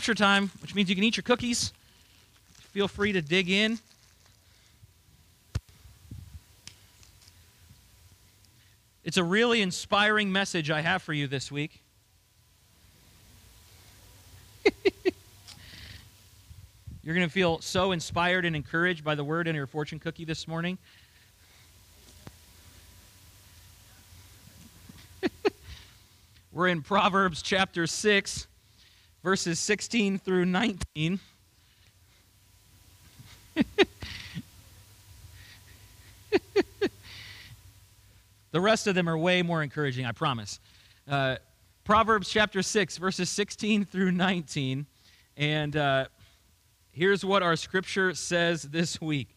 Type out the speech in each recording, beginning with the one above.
scripture time, which means you can eat your cookies. Feel free to dig in. It's a really inspiring message I have for you this week. You're going to feel so inspired and encouraged by the word in your fortune cookie this morning. We're in Proverbs chapter 6, verses 16 through 19. the rest of them are way more encouraging, I promise. Uh, Proverbs chapter 6, verses 16 through 19. And uh, here's what our scripture says this week,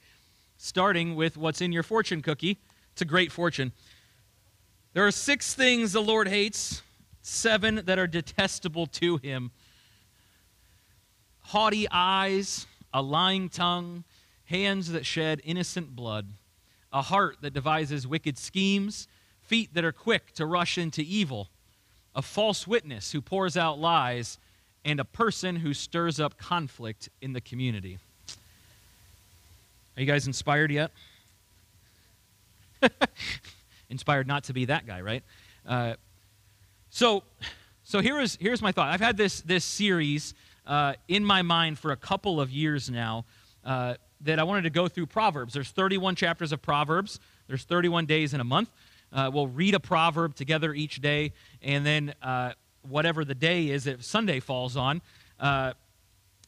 starting with what's in your fortune cookie. It's a great fortune. There are six things the Lord hates, seven that are detestable to him haughty eyes, a lying tongue, hands that shed innocent blood, a heart that devises wicked schemes, feet that are quick to rush into evil, a false witness who pours out lies, and a person who stirs up conflict in the community. Are you guys inspired yet? inspired not to be that guy, right? Uh, so, so here is here's my thought. I've had this this series uh, in my mind for a couple of years now uh, that I wanted to go through Proverbs. There's 31 chapters of Proverbs. There's 31 days in a month. Uh, we'll read a proverb together each day, and then uh, whatever the day is that Sunday falls on, uh,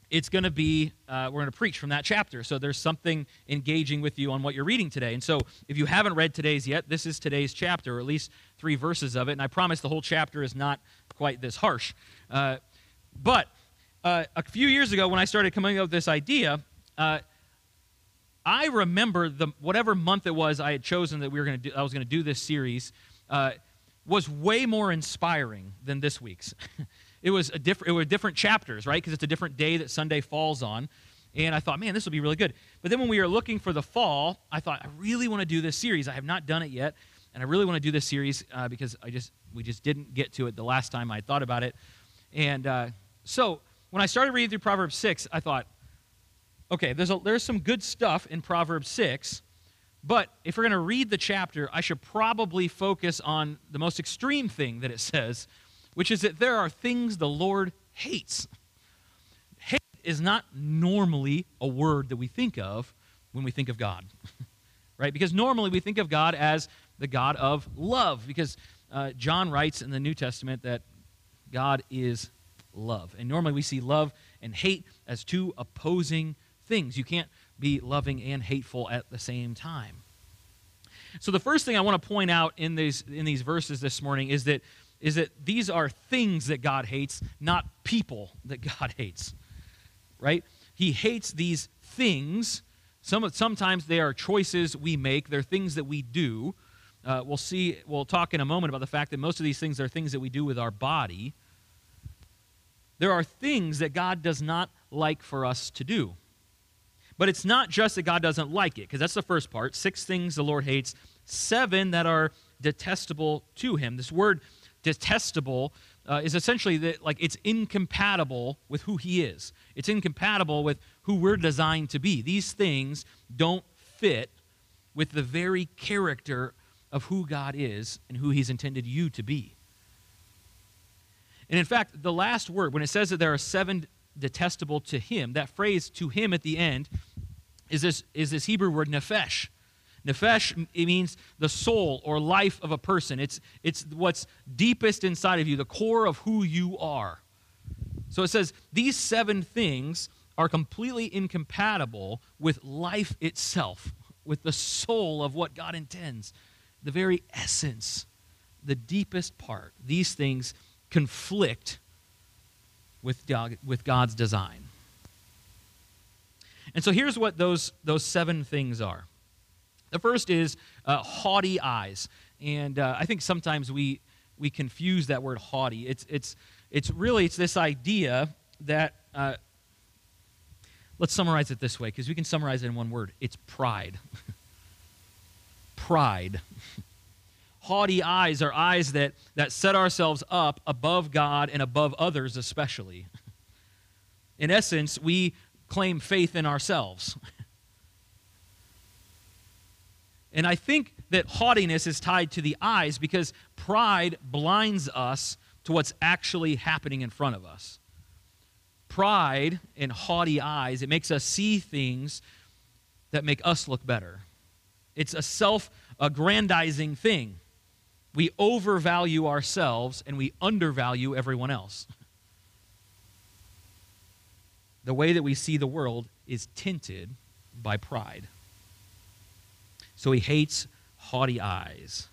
it's going to be uh, we're going to preach from that chapter so there's something engaging with you on what you're reading today and so if you haven't read today's yet this is today's chapter or at least three verses of it and i promise the whole chapter is not quite this harsh but uh, a few years ago when i started coming up with this idea uh, i remember the whatever month it was i had chosen that we were going to do i was going to do this series uh, was way more inspiring than this week's. It was a different it were different chapters right? Because it's a different day that sunday falls on. And i thought man this will be really good. But then when we were looking for the fall i thought i really want to do this series. I have not done it yet and i really want to do this series uh, because i just we just didn't get to it the last time i thought about it. And uh, so when i started reading through proverbs 6 i thought okay there's, a, there's some good stuff in proverbs 6 but if we're going to read the chapter i should probably focus on the most extreme thing that it says which is that there are things the Lord hates. Hate is not normally a word that we think of when we think of God, right? Because normally we think of God as the God of love, because uh, John writes in the New Testament that God is love. And normally we see love and hate as two opposing things. You can't be loving and hateful at the same time. So the first thing I want to point out in these in these verses this morning is that is that these are things that God hates, not people that God hates. Right? He hates these things. Some, sometimes they are choices we make, they're things that we do. Uh, we'll see, we'll talk in a moment about the fact that most of these things are things that we do with our body. There are things that God does not like for us to do. But it's not just that God doesn't like it, because that's the first part. Six things the Lord hates, seven that are detestable to him. This word detestable uh, is essentially that like it's incompatible with who he is it's incompatible with who we're designed to be these things don't fit with the very character of who god is and who he's intended you to be and in fact the last word when it says that there are seven detestable to him that phrase to him at the end is this is this hebrew word nephesh Nefesh it means the soul or life of a person. It's, it's what's deepest inside of you, the core of who you are. So it says these seven things are completely incompatible with life itself, with the soul of what God intends, the very essence, the deepest part. These things conflict with, with God's design. And so here's what those, those seven things are. The first is uh, haughty eyes. And uh, I think sometimes we, we confuse that word haughty. It's, it's, it's really, it's this idea that, uh, let's summarize it this way, because we can summarize it in one word. It's pride. pride. haughty eyes are eyes that, that set ourselves up above God and above others especially. in essence, we claim faith in ourselves. and I think that haughtiness is tied to the eyes because pride blinds us to what's actually happening in front of us. Pride and haughty eyes, it makes us see things that make us look better. It's a self aggrandizing thing. We overvalue ourselves and we undervalue everyone else. The way that we see the world is tinted by pride. So he hates haughty eyes.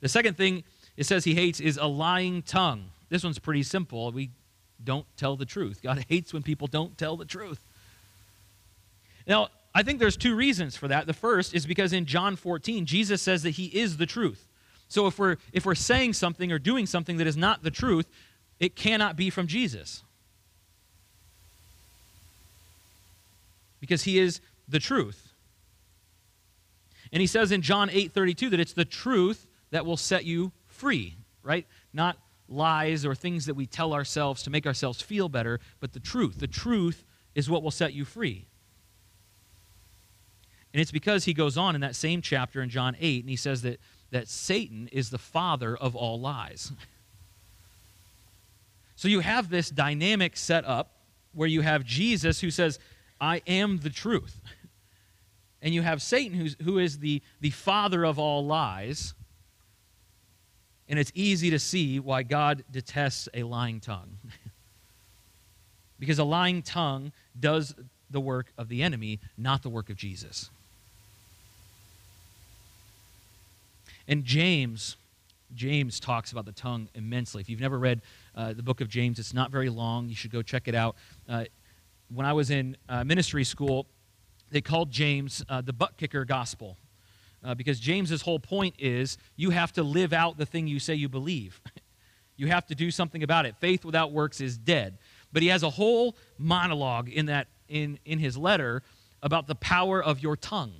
The second thing it says he hates is a lying tongue. This one's pretty simple. We don't tell the truth. God hates when people don't tell the truth. Now, I think there's two reasons for that. The first is because in John 14, Jesus says that he is the truth. So if we're if we're saying something or doing something that is not the truth, it cannot be from Jesus. Because he is the truth. And he says in John 8:32 that it's the truth that will set you free, right? Not lies or things that we tell ourselves to make ourselves feel better, but the truth. The truth is what will set you free. And it's because he goes on in that same chapter in John 8, and he says that, that Satan is the father of all lies. so you have this dynamic set up where you have Jesus who says, I am the truth. And you have Satan who's, who is the, the father of all lies. And it's easy to see why God detests a lying tongue. because a lying tongue does the work of the enemy, not the work of Jesus. And James, James talks about the tongue immensely. If you've never read uh, the book of James, it's not very long. You should go check it out. Uh, when I was in uh, ministry school, they called James uh, the butt kicker gospel. Uh, because James's whole point is you have to live out the thing you say you believe. you have to do something about it. Faith without works is dead. But he has a whole monologue in that in, in his letter about the power of your tongue.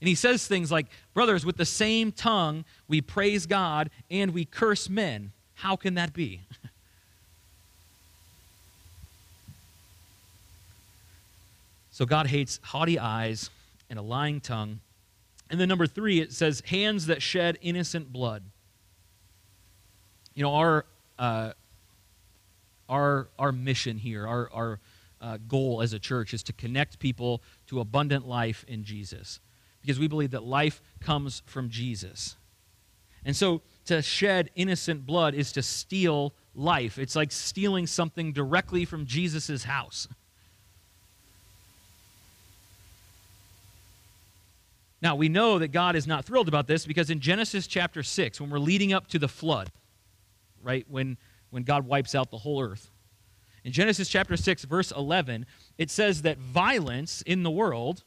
And he says things like, Brothers, with the same tongue we praise God and we curse men. How can that be? so God hates haughty eyes and a lying tongue. And then number three, it says, hands that shed innocent blood. You know, our, uh, our, our mission here, our, our uh, goal as a church is to connect people to abundant life in Jesus because we believe that life comes from Jesus. And so to shed innocent blood is to steal life. It's like stealing something directly from Jesus' house. Now, we know that God is not thrilled about this because in Genesis chapter 6, when we're leading up to the flood, right, when, when God wipes out the whole earth, in Genesis chapter 6, verse 11, it says that violence in the world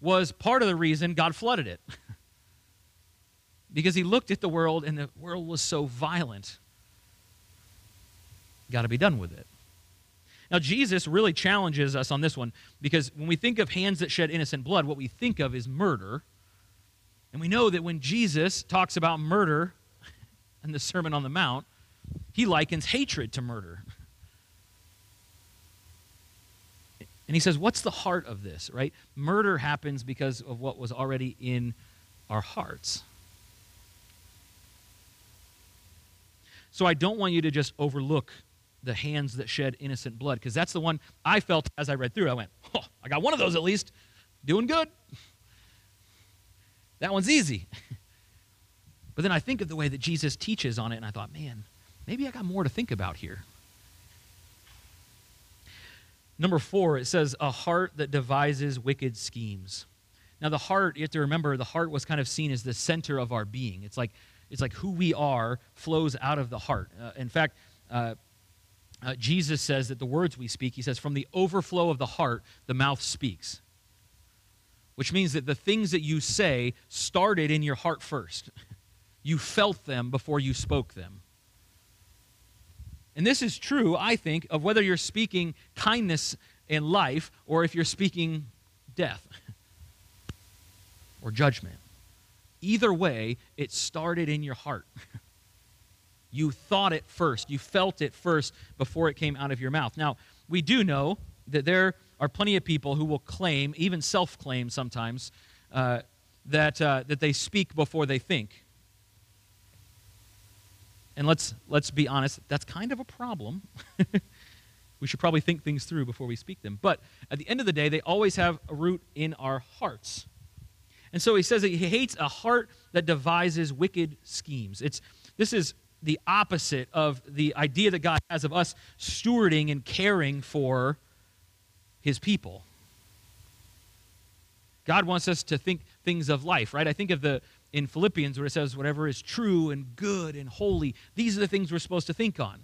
was part of the reason God flooded it. because he looked at the world and the world was so violent. Got to be done with it. Now, Jesus really challenges us on this one because when we think of hands that shed innocent blood, what we think of is murder. And we know that when Jesus talks about murder in the Sermon on the Mount, he likens hatred to murder. And he says, What's the heart of this, right? Murder happens because of what was already in our hearts. So I don't want you to just overlook the hands that shed innocent blood, because that's the one I felt as I read through. I went, Oh, I got one of those at least. Doing good. That one's easy. But then I think of the way that Jesus teaches on it, and I thought, man, maybe I got more to think about here. Number four, it says, a heart that devises wicked schemes. Now, the heart, you have to remember, the heart was kind of seen as the center of our being. It's like, it's like who we are flows out of the heart. Uh, in fact, uh, uh, Jesus says that the words we speak, he says, from the overflow of the heart, the mouth speaks. Which means that the things that you say started in your heart first. you felt them before you spoke them. And this is true, I think, of whether you're speaking kindness in life or if you're speaking death or judgment. Either way, it started in your heart. You thought it first. You felt it first before it came out of your mouth. Now, we do know that there are plenty of people who will claim, even self claim sometimes, uh, that, uh, that they speak before they think. And let's, let's be honest, that's kind of a problem. we should probably think things through before we speak them. But at the end of the day, they always have a root in our hearts. And so he says that he hates a heart that devises wicked schemes. It's, this is the opposite of the idea that God has of us stewarding and caring for his people. God wants us to think things of life, right? I think of the in Philippians where it says, whatever is true and good and holy, these are the things we're supposed to think on.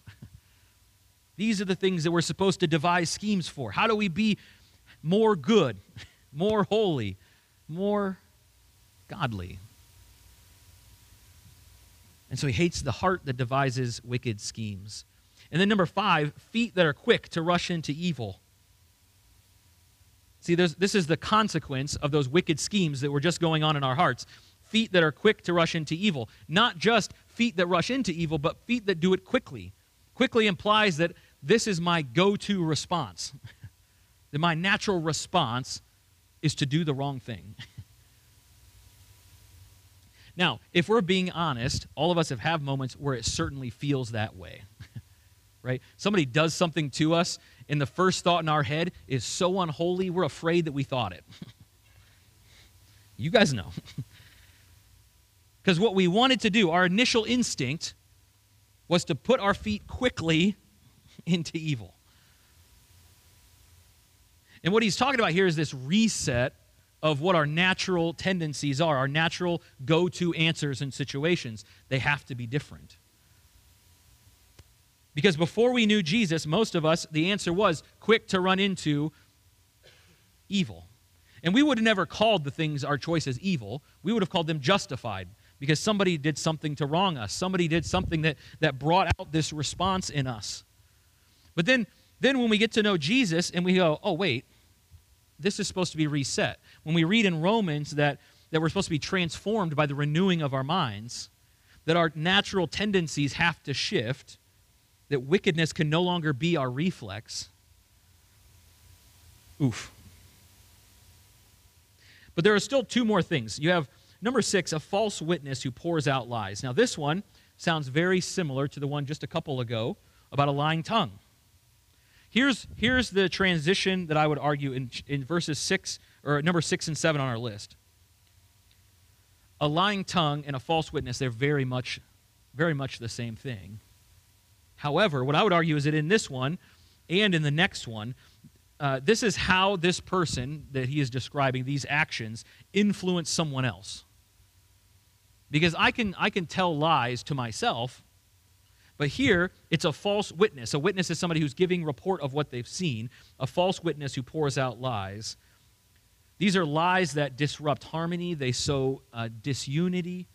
these are the things that we're supposed to devise schemes for. How do we be more good, more holy, more godly? And so he hates the heart that devises wicked schemes. And then number five, feet that are quick to rush into evil. See, this is the consequence of those wicked schemes that were just going on in our hearts feet that are quick to rush into evil. Not just feet that rush into evil, but feet that do it quickly. Quickly implies that this is my go to response. that my natural response is to do the wrong thing. now, if we're being honest, all of us have had moments where it certainly feels that way. right? Somebody does something to us, and the first thought in our head is so unholy, we're afraid that we thought it. you guys know. Because what we wanted to do, our initial instinct, was to put our feet quickly into evil. And what he's talking about here is this reset of what our natural tendencies are, our natural go to answers in situations. They have to be different. Because before we knew Jesus, most of us, the answer was quick to run into evil. And we would have never called the things our choices evil, we would have called them justified because somebody did something to wrong us. Somebody did something that, that brought out this response in us. But then, then when we get to know Jesus and we go, oh, wait, this is supposed to be reset. When we read in Romans that, that we're supposed to be transformed by the renewing of our minds, that our natural tendencies have to shift, that wickedness can no longer be our reflex. Oof. But there are still two more things. You have Number six, a false witness who pours out lies. Now, this one sounds very similar to the one just a couple ago about a lying tongue. Here's, here's the transition that I would argue in, in verses six, or number six and seven on our list. A lying tongue and a false witness, they're very much, very much the same thing. However, what I would argue is that in this one and in the next one, uh, this is how this person that he is describing, these actions, influence someone else because I can, I can tell lies to myself, but here it's a false witness. A witness is somebody who's giving report of what they've seen, a false witness who pours out lies. These are lies that disrupt harmony, they sow uh, disunity.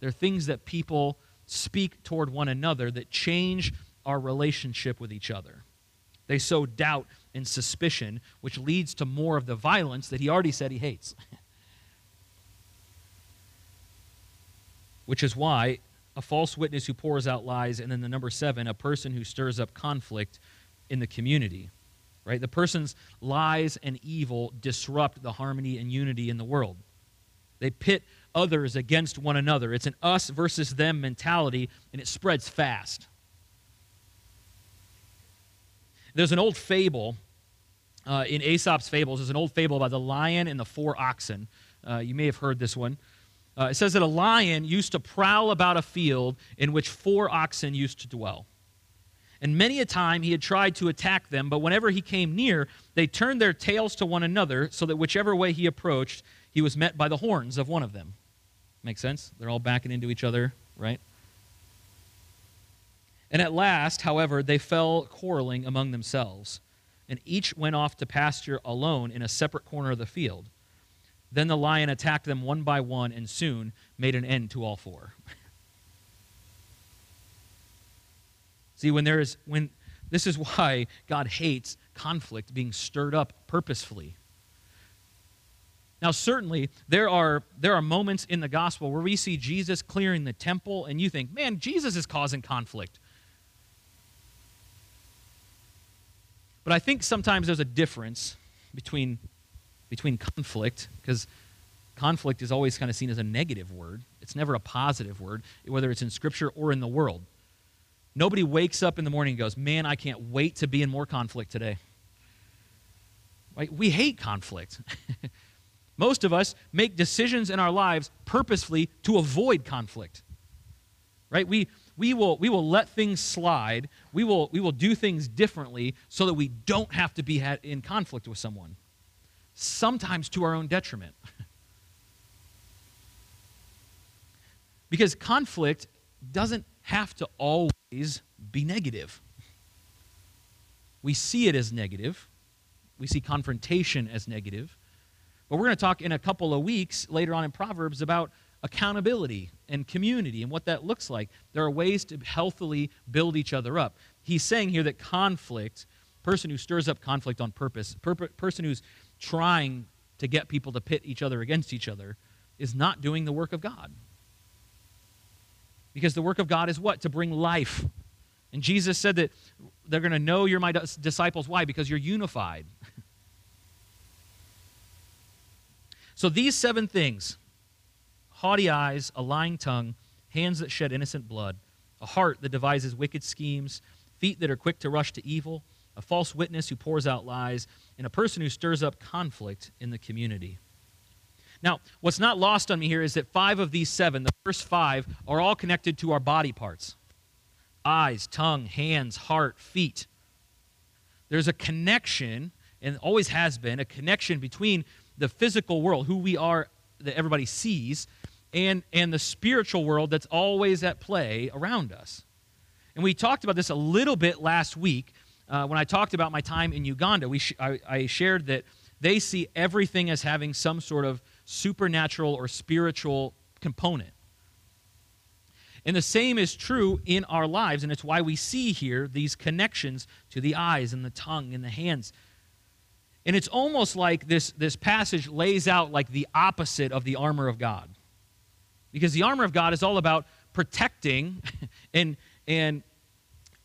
They're things that people speak toward one another that change our relationship with each other. They sow doubt and suspicion, which leads to more of the violence that he already said he hates. which is why a false witness who pours out lies, and then the number seven, a person who stirs up conflict in the community. Right? The person's lies and evil disrupt the harmony and unity in the world. They pit others against one another. It's an us versus them mentality, and it spreads fast. There's an old fable uh, in Aesop's fables. There's an old fable about the lion and the four oxen. Uh, you may have heard this one. Uh, it says that a lion used to prowl about a field in which four oxen used to dwell. And many a time he had tried to attack them, but whenever he came near, they turned their tails to one another, so that whichever way he approached, he was met by the horns of one of them. Make sense? They're all backing into each other, right? And at last, however, they fell quarreling among themselves, and each went off to pasture alone in a separate corner of the field. Then the lion attacked them one by one and soon made an end to all four. See, when there is when this is why God hates conflict being stirred up purposefully. Now, certainly, there are, there are moments in the gospel where we see Jesus clearing the temple, and you think, man, Jesus is causing conflict. But I think sometimes there's a difference between, between conflict, because conflict is always kind of seen as a negative word. It's never a positive word, whether it's in Scripture or in the world. Nobody wakes up in the morning and goes, Man, I can't wait to be in more conflict today. Right? We hate conflict. Most of us make decisions in our lives purposefully to avoid conflict. Right? We, we, will, we will let things slide. We will, we will do things differently so that we don't have to be in conflict with someone, sometimes to our own detriment. because conflict doesn't have to always be negative. We see it as negative, we see confrontation as negative. But we're going to talk in a couple of weeks later on in Proverbs about accountability and community and what that looks like. There are ways to healthily build each other up. He's saying here that conflict, person who stirs up conflict on purpose, per- person who's trying to get people to pit each other against each other, is not doing the work of God. Because the work of God is what? To bring life. And Jesus said that they're going to know you're my disciples. Why? Because you're unified. so these seven things haughty eyes, a lying tongue, hands that shed innocent blood, a heart that devises wicked schemes, feet that are quick to rush to evil, a false witness who pours out lies, and a person who stirs up conflict in the community. Now, what's not lost on me here is that five of these seven, the first five, are all connected to our body parts eyes, tongue, hands, heart, feet. There's a connection, and always has been, a connection between the physical world, who we are, that everybody sees, and, and the spiritual world that's always at play around us. And we talked about this a little bit last week uh, when I talked about my time in Uganda. We sh- I, I shared that they see everything as having some sort of supernatural or spiritual component. And the same is true in our lives, and it's why we see here these connections to the eyes and the tongue and the hands. And it's almost like this, this passage lays out like the opposite of the armor of God. Because the armor of God is all about protecting and, and,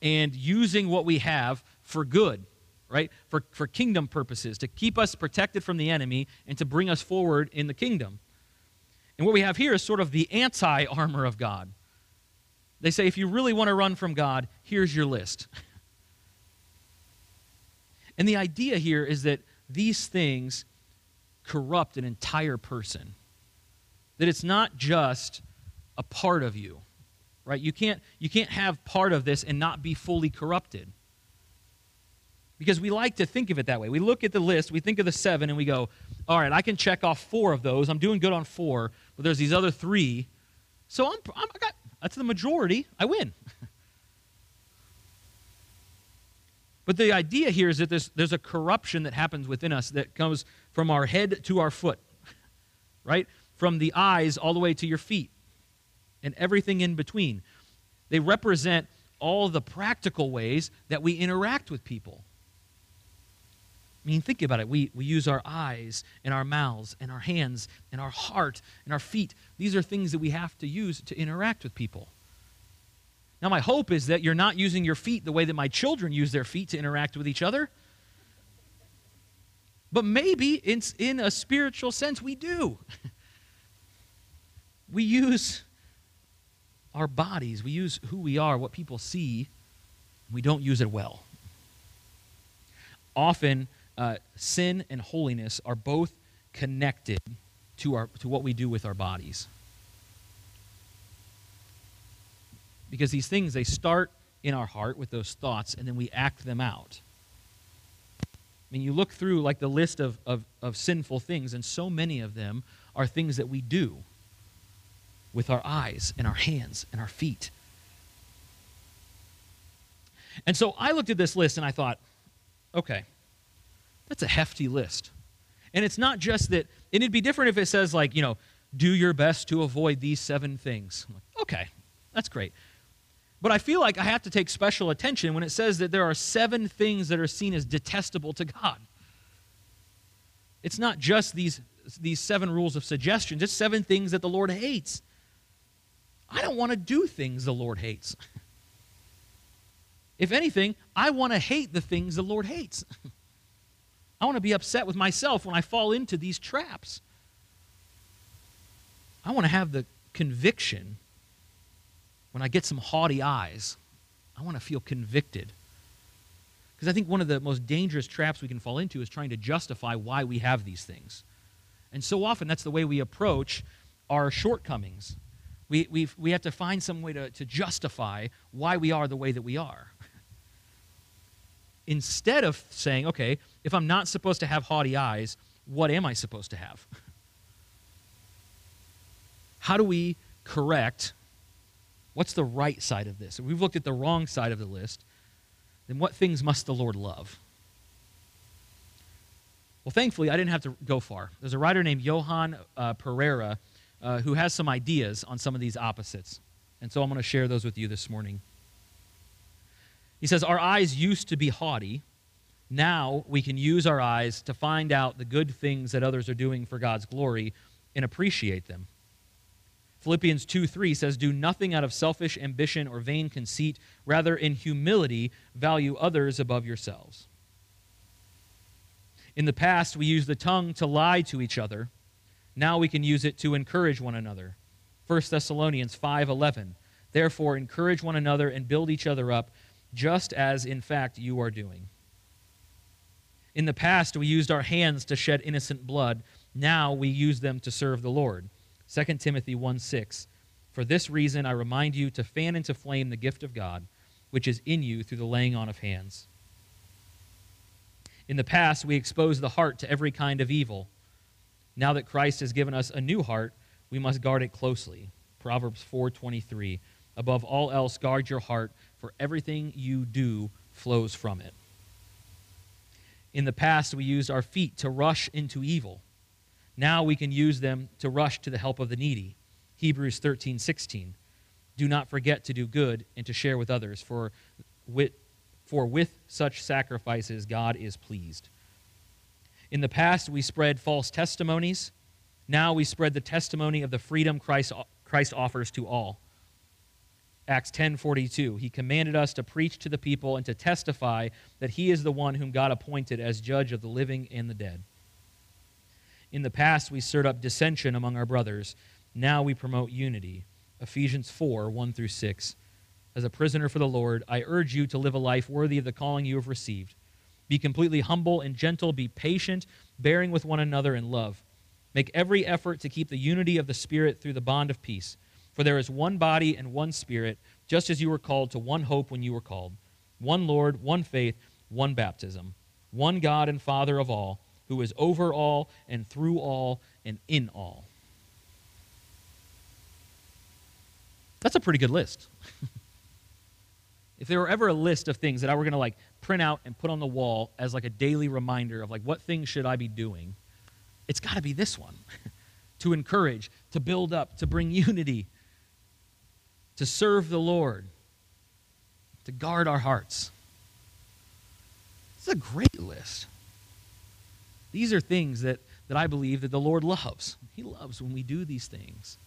and using what we have for good, right? For, for kingdom purposes, to keep us protected from the enemy and to bring us forward in the kingdom. And what we have here is sort of the anti armor of God. They say if you really want to run from God, here's your list. and the idea here is that these things corrupt an entire person. That it's not just a part of you, right? You can't, you can't have part of this and not be fully corrupted. Because we like to think of it that way. We look at the list, we think of the seven, and we go, all right, I can check off four of those. I'm doing good on four, but there's these other three. So I'm, I'm I got, that's the majority. I win. but the idea here is that there's, there's a corruption that happens within us that comes from our head to our foot, right? from the eyes all the way to your feet and everything in between. They represent all the practical ways that we interact with people. I mean, think about it. We, we use our eyes and our mouths and our hands and our heart and our feet. These are things that we have to use to interact with people. Now, my hope is that you're not using your feet the way that my children use their feet to interact with each other. But maybe in, in a spiritual sense, we do. we use our bodies, we use who we are, what people see, we don't use it well. Often, uh, sin and holiness are both connected to, our, to what we do with our bodies. Because these things, they start in our heart with those thoughts, and then we act them out. I mean, you look through like the list of, of, of sinful things, and so many of them are things that we do with our eyes and our hands and our feet. And so I looked at this list and I thought, okay, that's a hefty list. And it's not just that, and it'd be different if it says, like, you know, do your best to avoid these seven things. Like, okay, that's great. But I feel like I have to take special attention when it says that there are seven things that are seen as detestable to God. It's not just these these seven rules of suggestion, just seven things that the Lord hates. I don't want to do things the Lord hates. if anything, I want to hate the things the Lord hates. I want to be upset with myself when I fall into these traps. I want to have the conviction when I get some haughty eyes. I want to feel convicted. Because I think one of the most dangerous traps we can fall into is trying to justify why we have these things. And so often that's the way we approach our shortcomings. We, we we have to find some way to, to justify why we are the way that we are. Instead of saying, okay, if I'm not supposed to have haughty eyes, what am I supposed to have? How do we correct what's the right side of this? If we've looked at the wrong side of the list, then what things must the Lord love? Well, thankfully, I didn't have to go far. There's a writer named Johan uh, Pereira uh, who has some ideas on some of these opposites. And so I'm going to share those with you this morning. He says, Our eyes used to be haughty. Now we can use our eyes to find out the good things that others are doing for God's glory and appreciate them. Philippians 2 3 says, Do nothing out of selfish ambition or vain conceit. Rather, in humility, value others above yourselves. In the past, we used the tongue to lie to each other. Now we can use it to encourage one another. 1 Thessalonians 5:11 Therefore encourage one another and build each other up just as in fact you are doing. In the past we used our hands to shed innocent blood now we use them to serve the Lord. 2 Timothy 1 6. For this reason, I remind you to fan into flame the gift of God, which is in you through the laying on of hands. In the past, we exposed the heart to every kind of evil. Now that Christ has given us a new heart, we must guard it closely. Proverbs 4:23. Above all else, guard your heart, for everything you do flows from it. In the past, we used our feet to rush into evil. Now we can use them to rush to the help of the needy. Hebrews 13, 16. Do not forget to do good and to share with others, for with, for with such sacrifices God is pleased. In the past, we spread false testimonies. Now we spread the testimony of the freedom Christ, Christ offers to all. Acts 10:42 He commanded us to preach to the people and to testify that he is the one whom God appointed as judge of the living and the dead. In the past, we stirred up dissension among our brothers. Now we promote unity. Ephesians 4 1 through 6. As a prisoner for the Lord, I urge you to live a life worthy of the calling you have received. Be completely humble and gentle. Be patient, bearing with one another in love. Make every effort to keep the unity of the Spirit through the bond of peace. For there is one body and one Spirit, just as you were called to one hope when you were called one Lord, one faith, one baptism, one God and Father of all who is over all and through all and in all. That's a pretty good list. if there were ever a list of things that I were going to like print out and put on the wall as like a daily reminder of like what things should I be doing, it's got to be this one. to encourage, to build up, to bring unity, to serve the Lord, to guard our hearts. It's a great list. These are things that, that I believe that the Lord loves. He loves when we do these things.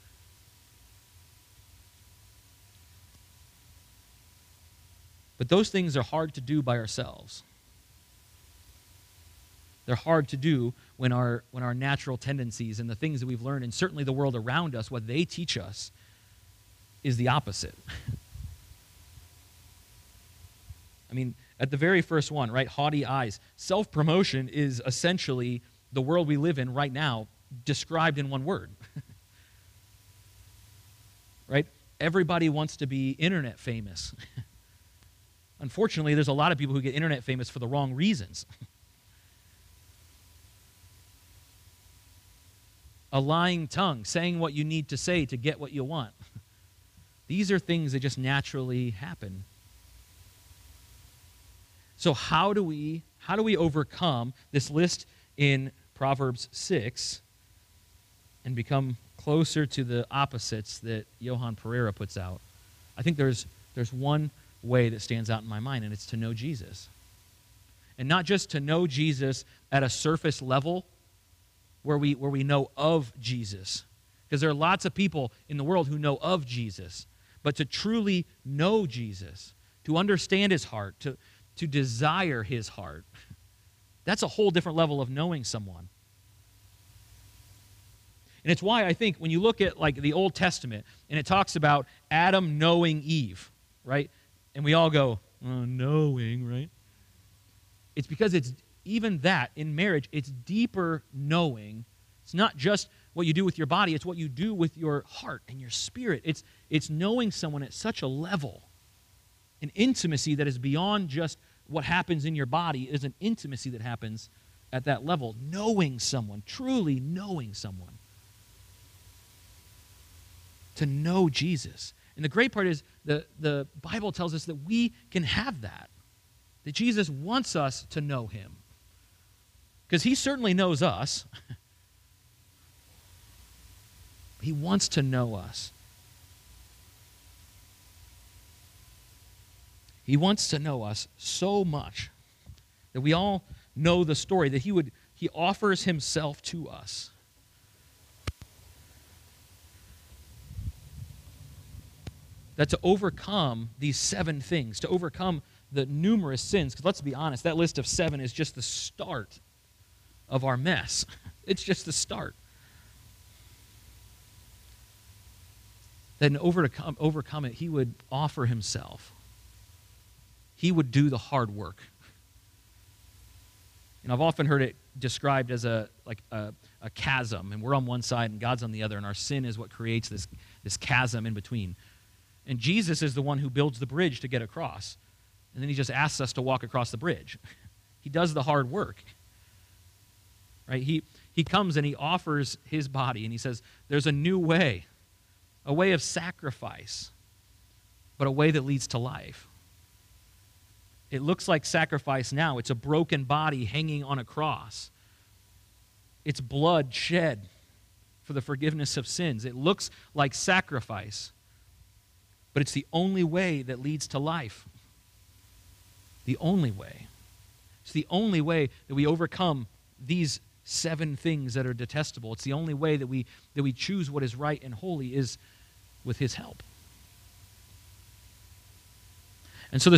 But those things are hard to do by ourselves. They're hard to do when our, when our natural tendencies and the things that we've learned, and certainly the world around us, what they teach us, is the opposite. I mean, at the very first one, right? Haughty eyes. Self promotion is essentially the world we live in right now, described in one word. right? Everybody wants to be internet famous. Unfortunately, there's a lot of people who get internet famous for the wrong reasons. a lying tongue, saying what you need to say to get what you want. These are things that just naturally happen so how do we how do we overcome this list in Proverbs 6 and become closer to the opposites that Johan Pereira puts out? I think there's there's one way that stands out in my mind and it's to know Jesus. And not just to know Jesus at a surface level where we, where we know of Jesus. Because there are lots of people in the world who know of Jesus. But to truly know Jesus, to understand his heart, to, to desire his heart, that's a whole different level of knowing someone. And it's why I think when you look at like the Old Testament and it talks about Adam knowing Eve, right? And we all go, oh, knowing, right? It's because it's even that in marriage, it's deeper knowing. It's not just what you do with your body, it's what you do with your heart and your spirit. It's, it's knowing someone at such a level, an intimacy that is beyond just what happens in your body, is an intimacy that happens at that level. Knowing someone, truly knowing someone. To know Jesus. And the great part is the, the Bible tells us that we can have that. That Jesus wants us to know him. Because he certainly knows us. he wants to know us. He wants to know us so much that we all know the story that he would he offers himself to us. That to overcome these seven things, to overcome the numerous sins, because let's be honest, that list of seven is just the start of our mess. It's just the start. Then overcome, overcome it, he would offer himself. He would do the hard work. And I've often heard it described as a like a, a chasm, and we're on one side and God's on the other, and our sin is what creates this, this chasm in between. And Jesus is the one who builds the bridge to get across. And then he just asks us to walk across the bridge. He does the hard work right? He, he comes and he offers his body and he says, There's a new way, a way of sacrifice, but a way that leads to life. It looks like sacrifice now. It's a broken body hanging on a cross, it's blood shed for the forgiveness of sins. It looks like sacrifice, but it's the only way that leads to life. The only way. It's the only way that we overcome these seven things that are detestable. It's the only way that we, that we choose what is right and holy is with His help. And so the